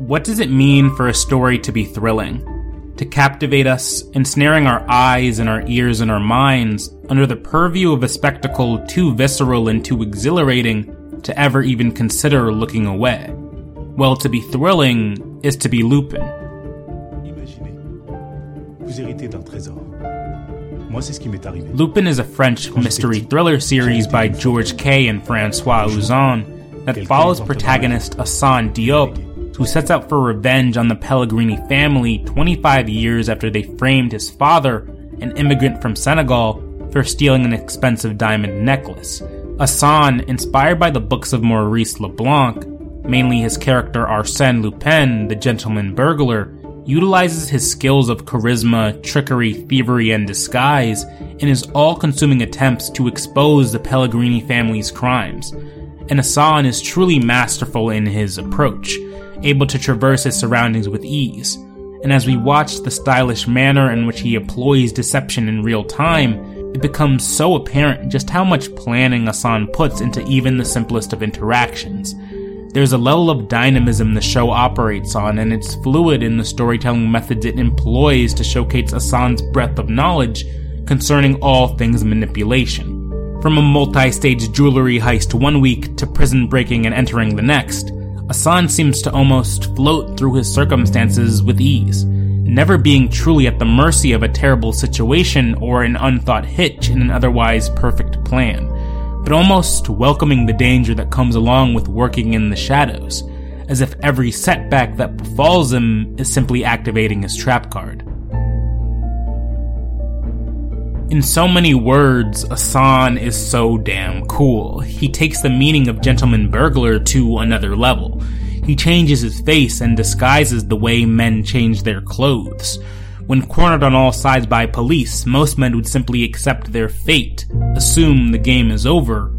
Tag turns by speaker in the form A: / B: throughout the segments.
A: what does it mean for a story to be thrilling? To captivate us, ensnaring our eyes and our ears and our minds under the purview of a spectacle too visceral and too exhilarating to ever even consider looking away? Well, to be thrilling is to be Lupin. Lupin is a French mystery thriller series by George Kay and Francois Uzan that follows protagonist Assane Diop, who sets out for revenge on the Pellegrini family 25 years after they framed his father, an immigrant from Senegal, for stealing an expensive diamond necklace. Assane, inspired by the books of Maurice Leblanc, mainly his character Arsène Lupin, the gentleman burglar, utilizes his skills of charisma, trickery, thievery, and disguise in his all consuming attempts to expose the Pellegrini family's crimes. And Assane is truly masterful in his approach, able to traverse his surroundings with ease. And as we watch the stylish manner in which he employs deception in real time, it becomes so apparent just how much planning Assane puts into even the simplest of interactions. There's a level of dynamism the show operates on, and it's fluid in the storytelling methods it employs to showcase Assane's breadth of knowledge concerning all things manipulation. From a multi stage jewelry heist one week to prison breaking and entering the next, Assane seems to almost float through his circumstances with ease, never being truly at the mercy of a terrible situation or an unthought hitch in an otherwise perfect plan but almost welcoming the danger that comes along with working in the shadows, as if every setback that befalls him is simply activating his trap card. In so many words, Assane is so damn cool. He takes the meaning of gentleman burglar to another level. He changes his face and disguises the way men change their clothes. When cornered on all sides by police, most men would simply accept their fate, assume the game is over.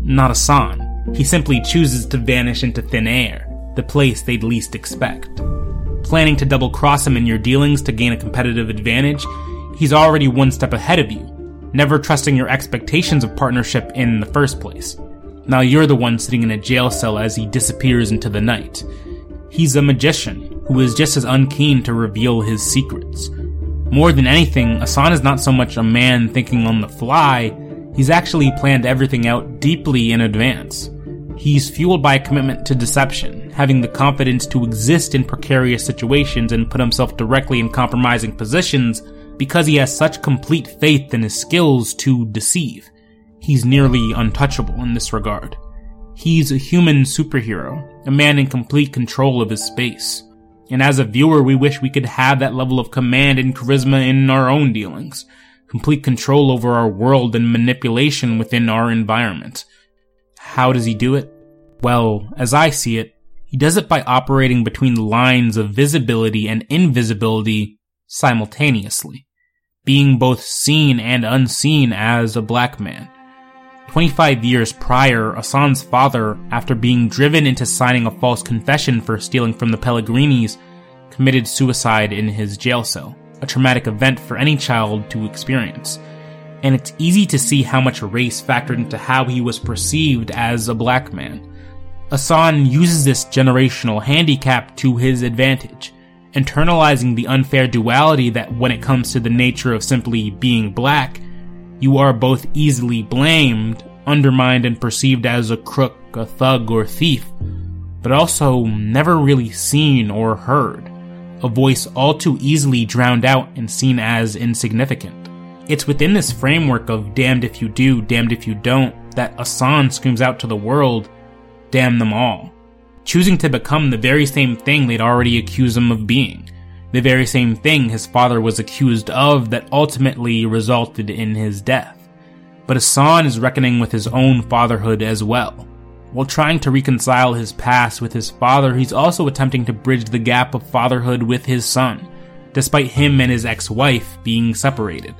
A: Not Assane. He simply chooses to vanish into thin air, the place they'd least expect. Planning to double cross him in your dealings to gain a competitive advantage, he's already one step ahead of you, never trusting your expectations of partnership in the first place. Now you're the one sitting in a jail cell as he disappears into the night. He's a magician who is just as unkeen to reveal his secrets. More than anything, Assane is not so much a man thinking on the fly, he's actually planned everything out deeply in advance. He's fueled by a commitment to deception, having the confidence to exist in precarious situations and put himself directly in compromising positions because he has such complete faith in his skills to deceive. He's nearly untouchable in this regard. He's a human superhero, a man in complete control of his space. And as a viewer, we wish we could have that level of command and charisma in our own dealings, complete control over our world and manipulation within our environment. How does he do it? Well, as I see it, he does it by operating between the lines of visibility and invisibility simultaneously, being both seen and unseen as a black man. 25 years prior, Assane's father, after being driven into signing a false confession for stealing from the Pellegrinis, committed suicide in his jail cell, a traumatic event for any child to experience. And it's easy to see how much race factored into how he was perceived as a black man. Assane uses this generational handicap to his advantage, internalizing the unfair duality that when it comes to the nature of simply being black, you are both easily blamed, undermined, and perceived as a crook, a thug, or thief, but also never really seen or heard. A voice all too easily drowned out and seen as insignificant. It's within this framework of damned if you do, damned if you don't, that Assane screams out to the world, damn them all. Choosing to become the very same thing they'd already accused him of being the very same thing his father was accused of that ultimately resulted in his death. But Assane is reckoning with his own fatherhood as well. While trying to reconcile his past with his father, he's also attempting to bridge the gap of fatherhood with his son, despite him and his ex-wife being separated.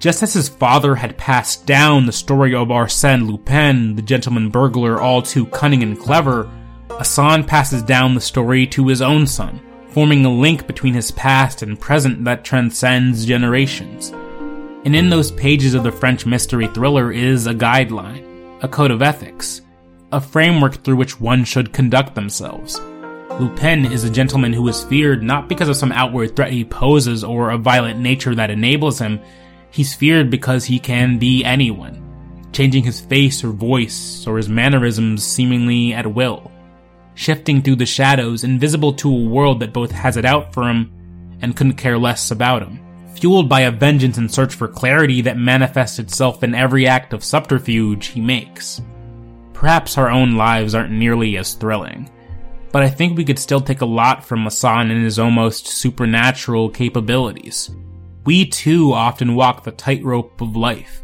A: Just as his father had passed down the story of Arsène Lupin, the gentleman burglar all too cunning and clever, Assane passes down the story to his own son, forming a link between his past and present that transcends generations. And in those pages of the French mystery thriller is a guideline, a code of ethics, a framework through which one should conduct themselves. Lupin is a gentleman who is feared not because of some outward threat he poses or a violent nature that enables him, he's feared because he can be anyone, changing his face or voice or his mannerisms seemingly at will, shifting through the shadows, invisible to a world that both has it out for him and couldn't care less about him fueled by a vengeance and search for clarity that manifests itself in every act of subterfuge he makes. Perhaps our own lives aren't nearly as thrilling, but I think we could still take a lot from Assane and his almost supernatural capabilities. We too often walk the tightrope of life,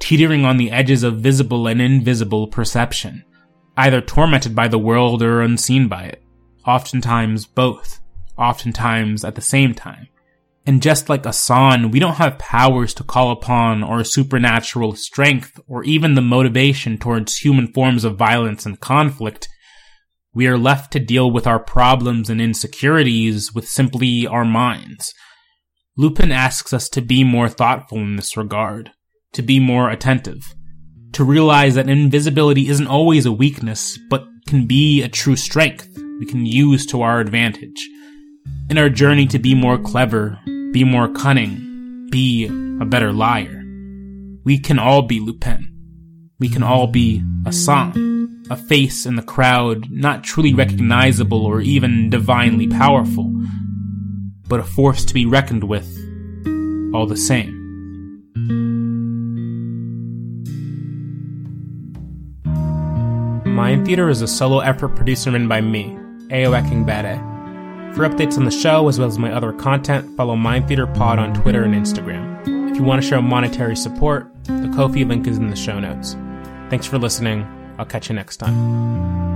A: teetering on the edges of visible and invisible perception, either tormented by the world or unseen by it. Oftentimes both, oftentimes at the same time. And just like Assane, we don't have powers to call upon or supernatural strength or even the motivation towards human forms of violence and conflict. We are left to deal with our problems and insecurities with simply our minds. Lupin asks us to be more thoughtful in this regard, to be more attentive, to realize that invisibility isn't always a weakness, but can be a true strength we can use to our advantage. In our journey to be more clever, be more cunning, be a better liar. We can all be Lupin. We can all be Assane, a face in the crowd not truly recognizable or even divinely powerful, but a force to be reckoned with all the same. Mind Theater is a solo effort produced and written by me, Ayo Bade. For updates on the show, as well as my other content, follow Mind Theater Pod on Twitter and Instagram. If you want to show monetary support, the Ko-fi link is in the show notes. Thanks for listening. I'll catch you next time.